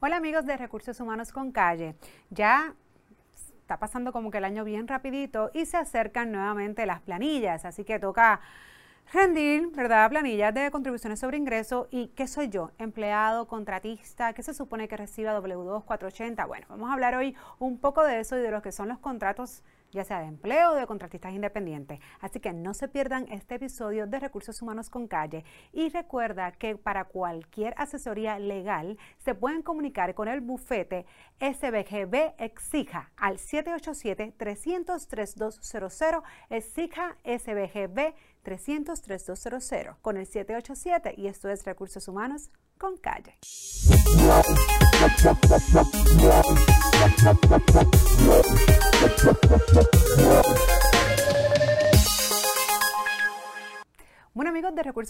Hola amigos de Recursos Humanos con Calle. Ya está pasando como que el año bien rapidito y se acercan nuevamente las planillas, así que toca rendir, ¿verdad? Planillas de contribuciones sobre ingreso y qué soy yo, empleado, contratista, qué se supone que reciba W2 480. Bueno, vamos a hablar hoy un poco de eso y de lo que son los contratos ya sea de empleo o de contratistas independientes. Así que no se pierdan este episodio de Recursos Humanos con Calle y recuerda que para cualquier asesoría legal se pueden comunicar con el bufete SBGB Exija al 787-300-3200, Exija SBGB 300-3200 con el 787 y esto es Recursos Humanos con Calle.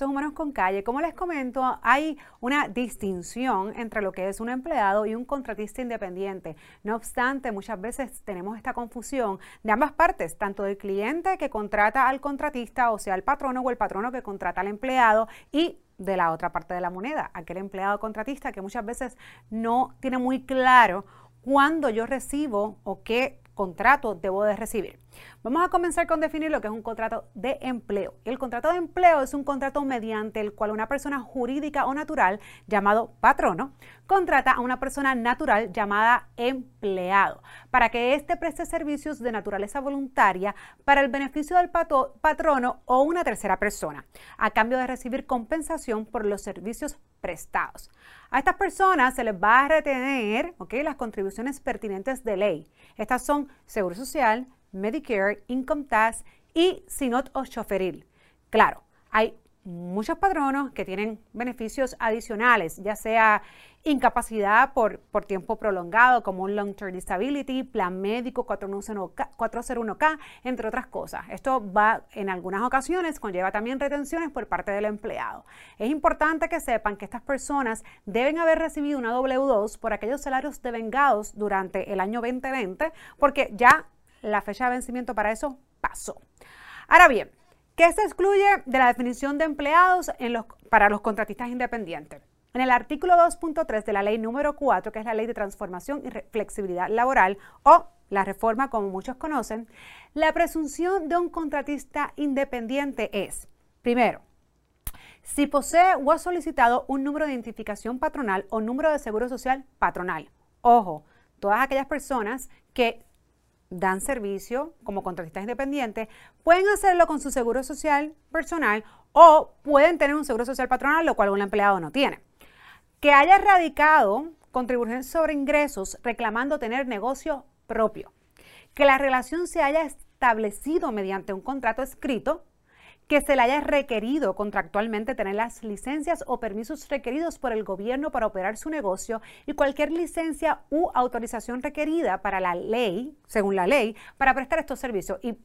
Humanos con Calle, como les comento, hay una distinción entre lo que es un empleado y un contratista independiente. No obstante, muchas veces tenemos esta confusión de ambas partes, tanto del cliente que contrata al contratista, o sea, el patrono o el patrono que contrata al empleado y de la otra parte de la moneda, aquel empleado contratista que muchas veces no tiene muy claro cuándo yo recibo o qué contrato debo de recibir. Vamos a comenzar con definir lo que es un contrato de empleo. El contrato de empleo es un contrato mediante el cual una persona jurídica o natural llamado patrono contrata a una persona natural llamada empleado para que éste preste servicios de naturaleza voluntaria para el beneficio del patrono o una tercera persona, a cambio de recibir compensación por los servicios prestados. A estas personas se les va a retener las contribuciones pertinentes de ley. Estas son Seguro Social, Medicare, Income Tax y Sinot o Choferil. Claro, hay muchos patronos que tienen beneficios adicionales, ya sea incapacidad por, por tiempo prolongado, como un Long Term Disability, plan médico 401K, entre otras cosas. Esto va en algunas ocasiones, conlleva también retenciones por parte del empleado. Es importante que sepan que estas personas deben haber recibido una W2 por aquellos salarios devengados durante el año 2020, porque ya la fecha de vencimiento para eso pasó. Ahora bien, ¿qué se excluye de la definición de empleados para los contratistas independientes? En el artículo 2.3 de la ley número 4, que es la ley de transformación y flexibilidad laboral, o la reforma como muchos conocen, la presunción de un contratista independiente es, primero, si posee o ha solicitado un número de identificación patronal o número de seguro social patronal. Ojo, todas aquellas personas que dan servicio como contratistas independientes pueden hacerlo con su seguro social personal o pueden tener un seguro social patronal, lo cual un empleado no tiene. Que haya radicado contribuciones sobre ingresos reclamando tener negocio propio, que la relación se haya establecido mediante un contrato escrito, que se le haya requerido contractualmente tener las licencias o permisos requeridos por el gobierno para operar su negocio y cualquier licencia u autorización requerida para la ley, según la ley, para prestar estos servicios. Y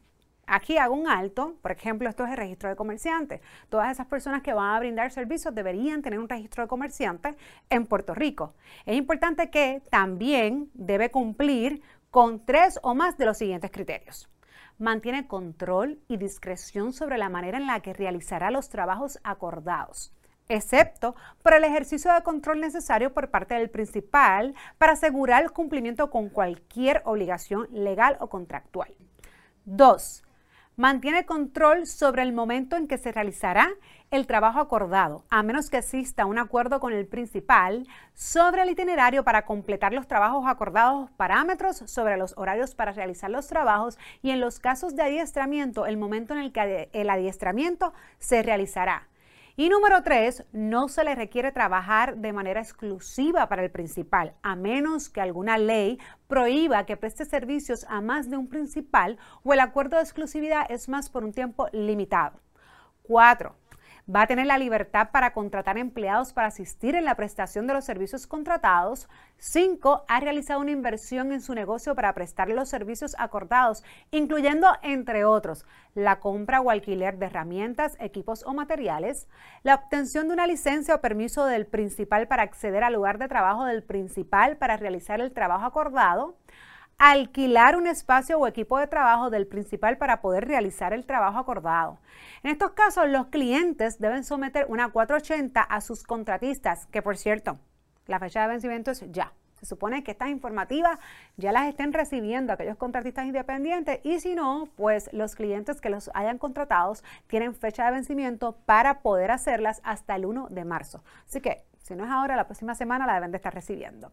Aquí hago un alto, por ejemplo, esto es el registro de comerciantes. Todas esas personas que van a brindar servicios deberían tener un registro de comerciantes en Puerto Rico. Es importante que también debe cumplir con tres o más de los siguientes criterios. Mantiene control y discreción sobre la manera en la que realizará los trabajos acordados excepto por el ejercicio de control necesario por parte del principal para asegurar el cumplimiento con cualquier obligación legal o contractual. Dos, mantiene control sobre el momento en que se realizará el trabajo acordado, a menos que exista un acuerdo con el principal sobre el itinerario para completar los trabajos acordados, parámetros sobre los horarios para realizar los trabajos y en los casos de adiestramiento, el momento en el que el adiestramiento se realizará. Y número tres, no se le requiere trabajar de manera exclusiva para el principal, a menos que alguna ley prohíba que preste servicios a más de un principal o el acuerdo de exclusividad es más por un tiempo limitado. Cuatro, va a tener la libertad para contratar empleados para asistir en la prestación de los servicios contratados. 5. Ha realizado una inversión en su negocio para prestarle los servicios acordados, incluyendo, entre otros, la compra o alquiler de herramientas, equipos o materiales, la obtención de una licencia o permiso del principal para acceder al lugar de trabajo del principal para realizar el trabajo acordado, alquilar un espacio o equipo de trabajo del principal para poder realizar el trabajo acordado. En estos casos, los clientes deben someter una 480 a sus contratistas, que por cierto, la fecha de vencimiento es ya. Se supone que estas informativas ya las estén recibiendo aquellos contratistas independientes y si no, pues los clientes que los hayan contratados tienen fecha de vencimiento para poder hacerlas hasta el 1 de marzo. Así que si no es ahora, la próxima semana la deben de estar recibiendo.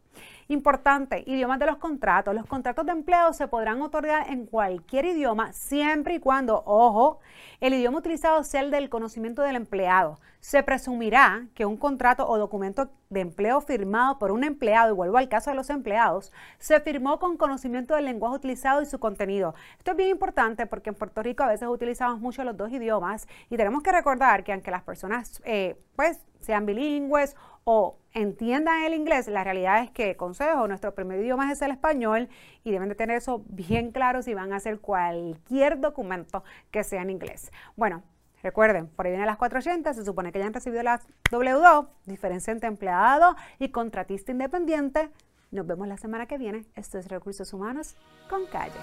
Importante, idiomas de los contratos. Los contratos de empleo se podrán otorgar en cualquier idioma siempre y cuando, ojo, el idioma utilizado sea el del conocimiento del empleado. Se presumirá que un contrato o documento de empleo firmado por un empleado, y vuelvo al caso de los empleados, se firmó con conocimiento del lenguaje utilizado y su contenido. Esto es bien importante porque en Puerto Rico a veces utilizamos mucho los dos idiomas y tenemos que recordar que aunque las personas eh, pues sean bilingües o entiendan el inglés, la realidad es que, consejo, nuestro primer idioma es el español y deben de tener eso bien claro si van a hacer cualquier documento que sea en inglés. Bueno, recuerden, por ahí vienen las 480, se supone que ya han recibido las W2, diferencia entre empleado y contratista independiente. Nos vemos la semana que viene. Esto es Recursos Humanos con Calle.